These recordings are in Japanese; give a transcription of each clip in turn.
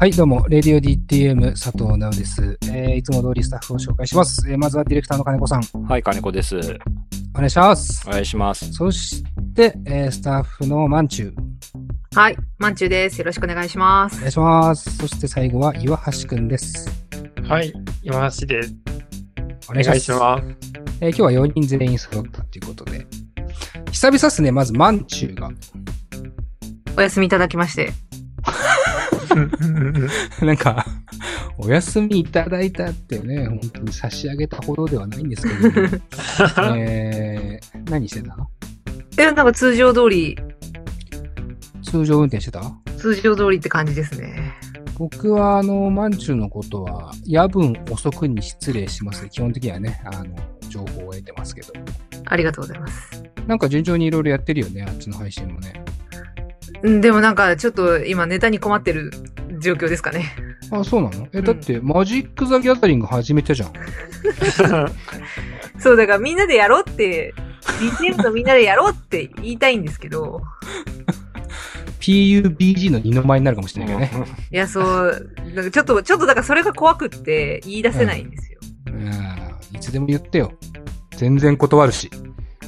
はい、どうも、レディオ DTM 佐藤直です、えーいつも通りスタッフを紹介します。えーまずはディレクターの金子さん、はい、金子です。お願いします。お願いします。そして、えースタッフのマンチュー、はい、まんちゅうです。よろしくお願いします。お願いします。そして最後は岩橋くんです。はい、今橋です。おお願いします。えー今日は4人全員揃ったということで、久々っすね、まずマンチューが。お休みいただきまして。なん。か、お休みいただいたってね、本当に差し上げたほどではないん。ですけど、えー、何してたのえ、なん。か通常通り、通常運転してた通常通りって感じですね。僕は、あの、マンチューのことは、夜分遅くに失礼します。基本的にはね、あの、情報を得てますけど。ありがとうございます。なん。か順調にいろいろやってるよね、あっちの配信もね。うんでもなんかちょっと今ネタに困ってる状況ですかね。あ、そうなの？え、うんだって、マジック・ザ・ギャザリング始めたじゃん。そう、だからみんなでやろうって、BTM とみんなでやろうって言いたいんですけど、PUBG の二の舞になるかもしれないけどね。いや、そう、なんかちょっと、ちょっとだからそれが怖くって言い出せないんですよ。うん、いつでも言ってよ。全然断るし。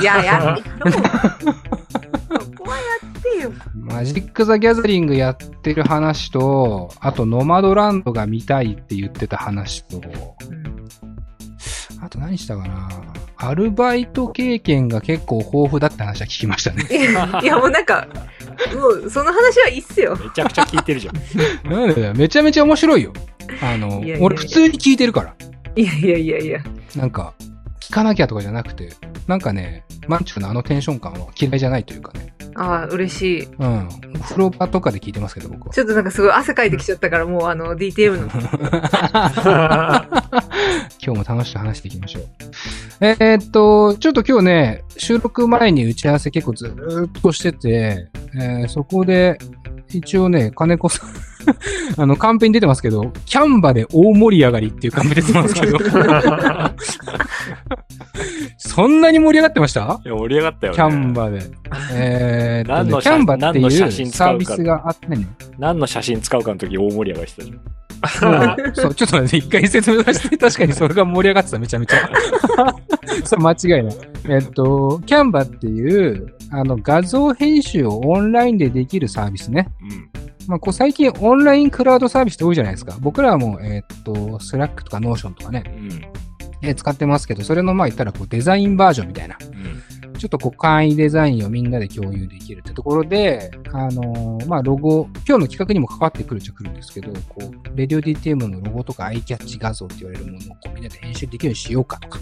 いや、やってよ。そこはよ。マジック・ザ・ギャザリングやってる話と、あと、ノマドランドが見たいって言ってた話と、うんあと何したかなアルバイト経験が結構豊富だって話は聞きましたね。いやもうなんか、もうその話はいいっすよ。めちゃくちゃ聞いてるじゃん。なんでだよめちゃめちゃ面白いよ。あのいやいやいや俺普通に聞いてるから。いやいやいやいや。なんか、聞かなきゃとかじゃなくて、なんかね、マンチューのあのテンション感は嫌いじゃないというかね。ああ、嬉しい。うん。お風呂場とかで聞いてますけど、僕は。ちょっとなんかすごい汗かいてきちゃったから、もうあの、DTM の。今日も楽しく話していきましょう。えーっと、ちょっと今日ね、収録前に打ち合わせ結構ずーっとしてて、えーそこで、一応ね、金子さん、あの、カンペに出てますけど、キャンバで大盛り上がりっていうカンペ出てますけど、そんなに盛り上がってました？いや、盛り上がったよね。キャンバで。えー何の写キャンバっていうサービスがあってね、何の写真使うかの時大盛り上がりしてたじゃん。そう、ちょっとね、一回説明させて、確かにそれが盛り上がってた、めちゃめちゃ。それ間違いない。えっと、 Canva っていう、あの、画像編集をオンラインでできるサービスね。うん。まあ、こう最近オンラインクラウドサービスって多いじゃないですか。僕らはもう、えっと、 Slack とか Notion とかね、うん。えー使ってますけど、それのまあ言ったらこうデザインバージョンみたいな。うん。ちょっとこう簡易デザインをみんなで共有できるってところで、あのーまあ、ロゴ、今日の企画にも関わってくるっちゃくるんですけど、こう、 Radio DTM のロゴとかアイキャッチ画像って言われるものをこうみんなで編集できるようにしようかとか、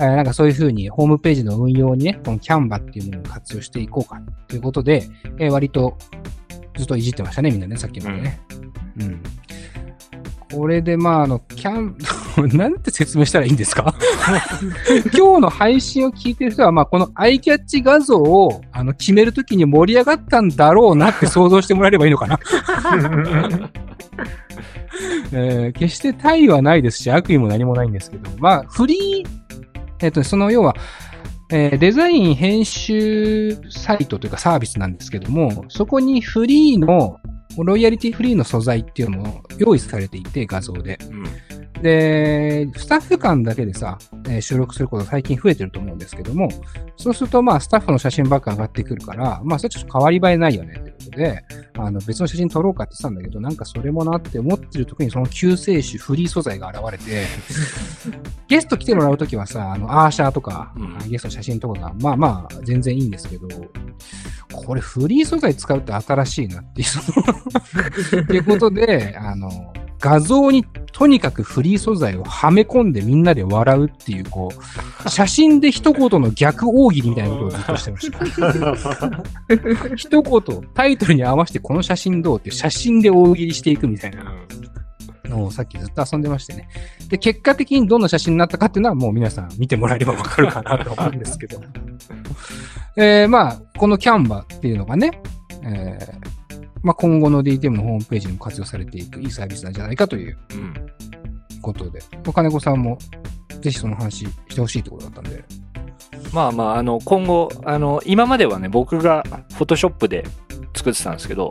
えーなんかそういうふうにホームページの運用にね、このキャンバっていうものを活用していこうかということで、えー割とずっといじってましたね、みんなね、さっきまでね。うん。これで、まあ、あの、キャン、なんて説明したらいいんですか？今日の配信を聞いてる人は、まあ、このアイキャッチ画像を、あの、決めるときに盛り上がったんだろうなって想像してもらえればいいのかな？えー決して大意はないですし、悪意も何もないんですけど、まあ、フリー、えっ、と、その要は、えーデザイン編集サイトというかサービスなんですけども、そこにフリーの、ロイヤリティフリーの素材っていうのも用意されていて、画像で。うん。で、スタッフ間だけでさ、えー収録すること最近増えてると思うんですけども、そうするとまあスタッフの写真ばっか上がってくるから、まあそれちょっと変わり映えないよねってことで、あの別の写真撮ろうかって言ってたんだけど、なんかそれもなって思ってる時にその救世主フリー素材が現れて、ゲスト来てもらうときはさ、あのアーシャーとか、うん。ゲストの写真とかが、まあまあ全然いいんですけど、これフリー素材使うって新しいなっていう、そ のっていうことで、あの、画像にとにかくフリー素材をはめ込んでみんなで笑うっていう、こう、写真で一言の逆大喜利みたいなことをずっとしてました。一言、タイトルに合わせてこの写真どうって写真で大喜利していくみたいなのをさっきずっと遊んでましてね。で、結果的にどんな写真になったかっていうのはもう皆さん見てもらえればわかるかなと思うんですけど。えー、まあ、このキャンバっていうのがね、えーまあ、今後の DTM のホームページにも活用されていくいいサービスなんじゃないかといううん。ことで、まあ金子さんもぜひその話してほしいところだったんで。まあまあ、あの、今後、あの、今まではね、僕がフォトショップで作ってたんですけど、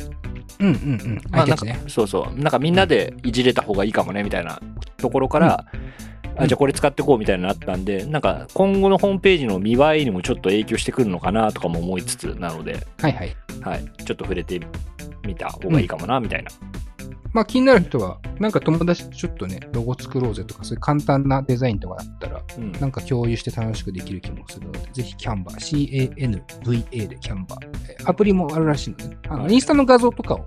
うんうんうん。まあなんかね。そうそう。なんかみんなでいじれた方がいいかもね、みたいなところから、あ、じゃあこれ使ってこうみたいになったんで、なんか今後のホームページの見栄えにもちょっと影響してくるのかなとかも思いつつなので、はいはい。はい。ちょっと触れてみた方がいいかもな、みたいな。まあ気になる人は、なんか友達とちょっとね、ロゴ作ろうぜとか、そういう簡単なデザインとかだったら、うん。なんか共有して楽しくできる気もするので、ぜひキャンバー、C-A-N-V-A でキャンバー。えーアプリもあるらしいので、ね、あの、はいインスタの画像とかを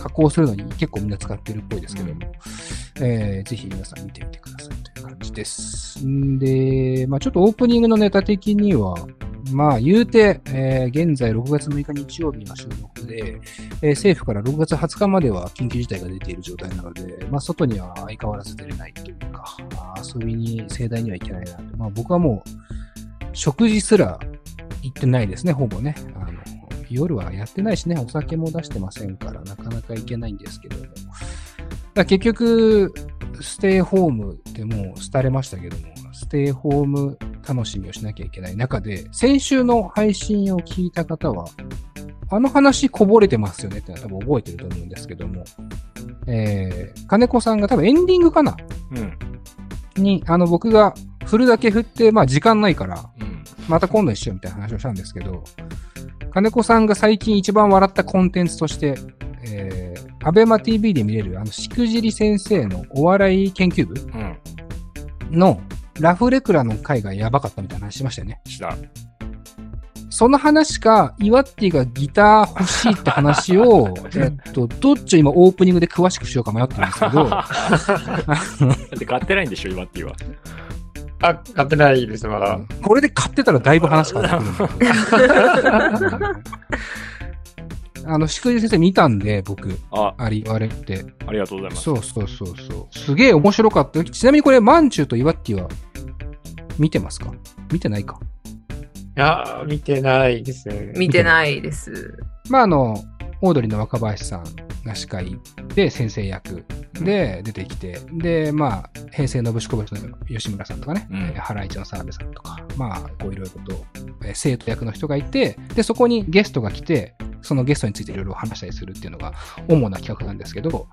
加工するのに結構みんな使ってるっぽいですけども、えーぜひ皆さん見てみてくださいじです。んで、まあちょっとオープニングのネタ的には、まあ言うて、えー現在6月6日日曜日の収録で、えー政府から6月20日までは緊急事態が出ている状態なので、まあ外には相変わらず出れないというか、あ遊びに盛大には行けないなと。まあ僕はもう、食事すら行ってないですね、ほぼね。あの夜はやってないしね、お酒も出してませんから、なかなか行けないんですけども。だ結局、ステイホームでもう廃れましたけども、ステイホーム楽しみをしなきゃいけない中で、先週の配信を聞いた方は、あの話こぼれてますよねってのは多分覚えてると思うんですけども、えー、金子さんが多分エンディングかな？うん。に、あの僕が振るだけ振って、まあ時間ないから、うん。また今度にしようみたいな話をしたんですけど、金子さんが最近一番笑ったコンテンツとして、えー、アベマ TV で見れる、あの、しくじり先生のお笑い研究部うん。のラフレクラの回がやばかったみたいな話しましたよね。した。その話か、イワッティがギター欲しいって話を、えっと、どっちを今オープニングで詳しくしようか迷ってるんですけど、だって買ってないんでしょ、今っていうは。あ、買ってないです、まだ。これで買ってたらだいぶ話変わってくる。あの、しくじり先生見たんで、僕、あ、あれ言われて。ありがとうございます。そうそうそうそう。すげえ面白かったよ。ちなみにこれ、マンチューとイワッティは見てますか？見てないか？いや、見てないですね。見てないです。まあ、あの、オードリーの若林さんが司会で先生役で出てきて、で、まあ、平成のぶしこぶしの吉村さんとかね、うんえーハライチの澤部さんとか、まあ、こういろいろと、えー生徒役の人がいて、で、そこにゲストが来て、そのゲストについていろいろ話したりするっていうのが主な企画なんですけど、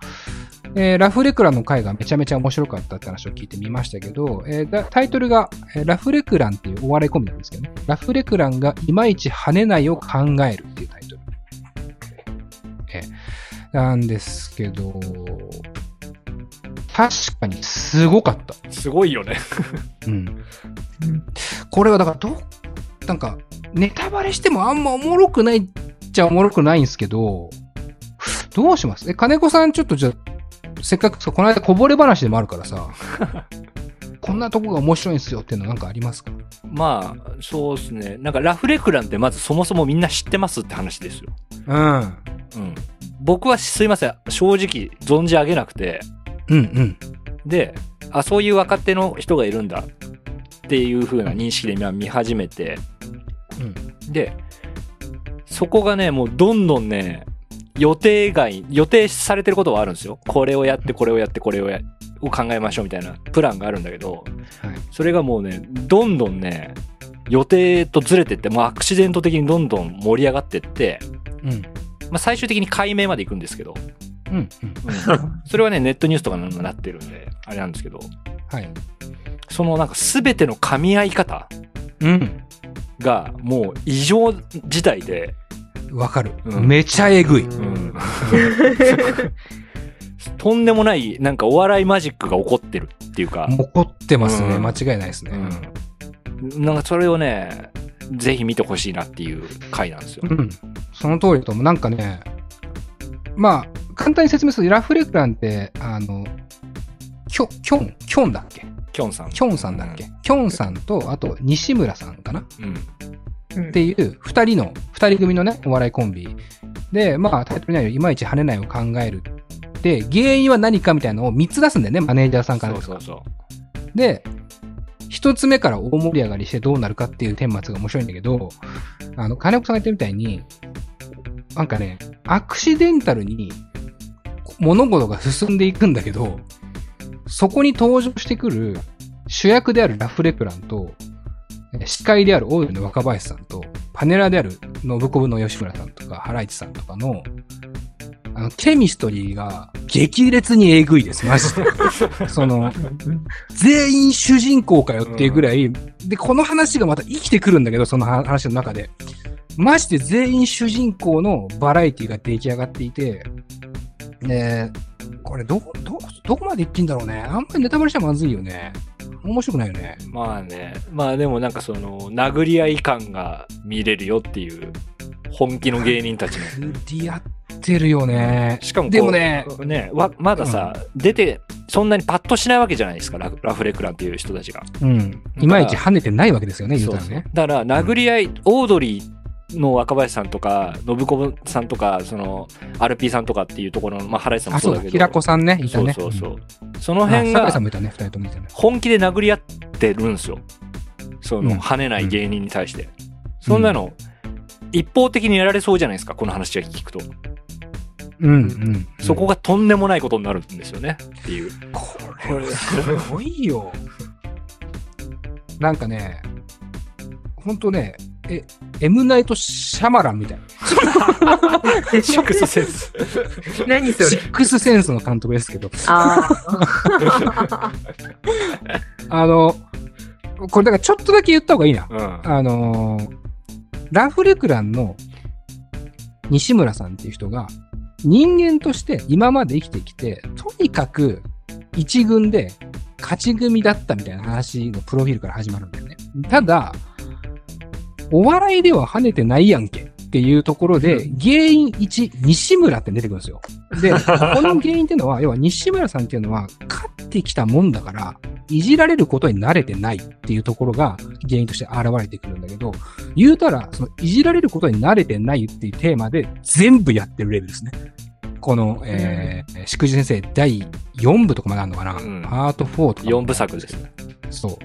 えーラフレクランの回がめちゃめちゃ面白かったって話を聞いてみましたけど、えーだタイトルが、えーラフレクランっていうお笑いコンビなんですけどね、ラフレクランがいまいち跳ねないを考えるっていうタイトル。えーなんですけど、確かにすごかった。すごいよね。うん。これはだからどう、なんか、ネタバレしてもあんまおもろくないっちゃおもろくないんですけど、どうします？え、金子さんちょっとじゃあ、せっかくこの間こぼれ話でもあるからさ、こんなとこが面白いんですよっていうのなんかありますか？まあ、そうですね。なんかラフレクランってまずそもそもみんな知ってますって話ですよ。うん。うん。僕はすいません。正直存じ上げなくて。うんうん。で、あ、そういう若手の人がいるんだっていう風な認識で今見始めて。で、そこがね、もうどんどんね、予定外、予定されてることはあるんですよ。これをやって、これをやって、これをや、を考えましょうみたいなプランがあるんだけど、はい。それがもうね、どんどんね、予定とずれてって、もうアクシデント的にどんどん盛り上がってって、うん。まあ、最終的に解明まで行くんですけど、うん。うん。それはね、ネットニュースとかにもなってるんで、あれなんですけど、はい。そのなんか全ての噛み合い方うん。がもう異常事態で、わかる、うんめちゃえぐい。うん とんでもないなんかお笑いマジックが起こってるっていうか、怒ってますね。うん間違いないですね。うん、なんかそれをね、ぜひ見てほしいなっていう回なんですよ。うん。その通りだと思う。なんかね、まあ、簡単に説明すると、ラフレクランって、あの、キョ、キョン、キョンだっけ？キョンさん。キョンさんだっけ、キョンさんと、あと、西村さんかな？うん。っていう、二人の、二人組のね、お笑いコンビ。で、まあ、タイトルにあるいまいち跳ねないを考える。で、原因は何かみたいなのを三つ出すんだよね、マネージャーさんからそうそうそう。で、一つ目から大盛り上がりしてどうなるかっていう顛末が面白いんだけど、あの、金子さんが言ったみたいに、なんかね、アクシデンタルに物事が進んでいくんだけど、そこに登場してくる主役であるラフレクランと、司会であるオードリーの若林さんと、パネラーである信子部の吉村さんとか、ハライチさんとかの、あの、ケミストリーが激烈にえぐいです、マジで。その、全員主人公かよっていうぐらい、で、この話がまた生きてくるんだけど、その話の中で。マジで全員主人公のバラエティが出来上がっていて、ねこれど、ど、どこまで言っていいんだろうね。あんまりネタバレしちゃまずいよね。面白くないよね。まあね、まあでもなんかその、殴り合い感が見れるよっていう、本気の芸人たちの。リアってるよね。しかもでもね、ね、わまださ、出て、そんなにパッとしないわけじゃないですか、ララフレクランっていう人たちが。うん。いまいち跳ねてないわけですよね、言うたらね。だから、殴り合い、オードリーの若林さんとか、信子さんとか、その、アルピーさんとかっていうところの、まあ、原市さんもあ、そだけど。平子さんね、いたね。そうそうそう。んその辺が。本気で殴り合ってるんですよ。その、うん跳ねない芸人に対して。そんなの、一方的にやられそうじゃないですか、この話が聞くと。うん、うん。そこがとんでもないことになるんですよね、っていう。これ、すごいよ。なんかね、ほんとね、え、エムナイト・シャマランみたいな。シックスセンス。何それ？シックスセンスの監督ですけど、あ あの、これだからちょっとだけ言った方がいいな。うん。あのーラフレクランの西村さんっていう人が、人間として今まで生きてきて、とにかく一軍で勝ち組だったみたいな話のプロフィールから始まるんだよね。ただ、お笑いでは跳ねてないやんけっていうところで、原因1、西村って出てくるんですよ。で、この原因っていうのは、要は西村さんっていうのは、勝ってきたもんだから、いじられることに慣れてないっていうところが原因として現れてくるんだけど、言うたら、そのいじられることに慣れてないっていうテーマで全部やってるレベルですね。この、えー、祝辞先生第4部とかまであるのかな、うんパート4とか。4部作ですね。そ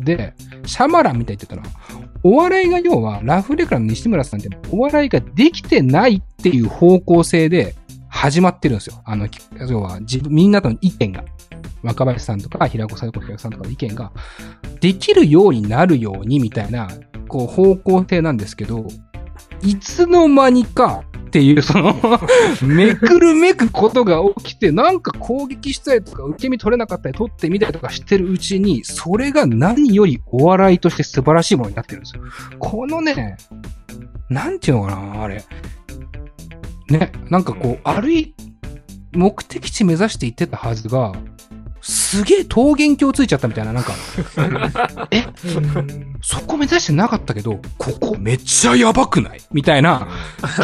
う。で、シャマランみたいって言ったのは、お笑いが要は、ラフレクランの西村さんってお笑いができてないっていう方向性で始まってるんですよ。あの、き要は自分、みんなとの意見が。若林さんとか、平子さんとか、平子さんとかの意見が、できるようになるようにみたいな、こう、方向性なんですけど、いつの間にかっていう、その、めくるめくことが起きて、なんか攻撃したりとか、受け身取れなかったり、取ってみたりとかしてるうちに、それが何よりお笑いとして素晴らしいものになってるんですよ。このね、なんていうのかな、あれ。ね、なんかこう、歩い、目的地目指して行ってたはずが、すげえ桃源郷ついちゃったみたいな、なんか、え、そこ目指してなかったけど、ここめっちゃやばくない？みたいな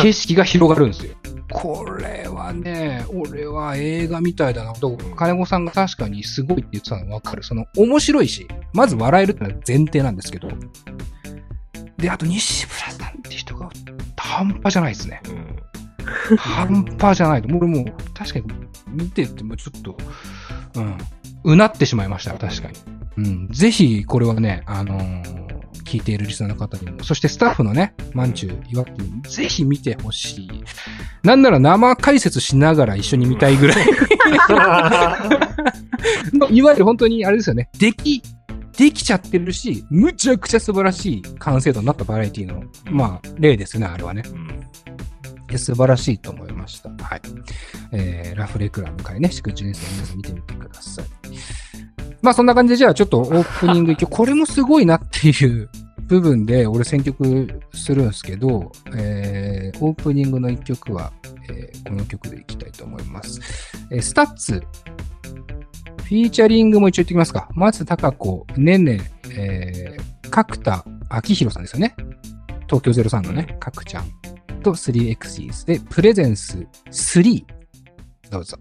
景色が広がるんですよ。これはね、俺は映画みたいだな。と金子さんが確かにすごいって言ってたのわかる。その、面白いし、まず笑えるってのは前提なんですけど。で、あと西村さんって人が半端じゃないですね。半端じゃないと。俺もう、確かに見ててもちょっと、うん、うなってしまいました、確かに。うん、ぜひ、これはね、あのー聞いているリスナーの方にも、そしてスタッフのね、マンチュー、岩木にも、ぜひ見てほしい。なんなら生解説しながら一緒に見たいぐらい。いわゆる本当に、あれですよね、でき、できちゃってるし、むちゃくちゃ素晴らしい完成度になったバラエティの、まあ、例ですよね、あれはね。うん素晴らしいと思いました。はい。えー、ラフレクラム会ね、祝1年生の皆さん見てみてください。まあそんな感じで、じゃあちょっとオープニング一曲、これもすごいなっていう部分で、俺選曲するんですけど、えー、オープニングの一曲は、えーこの曲でいきたいと思います。えー STUTS、フィーチャリングも一応言ってきますか。松たか子、ねね、えー、角田晃広さんですよね。東京03のね、角ちゃんと 3exes で、 Presence 3。どうぞ。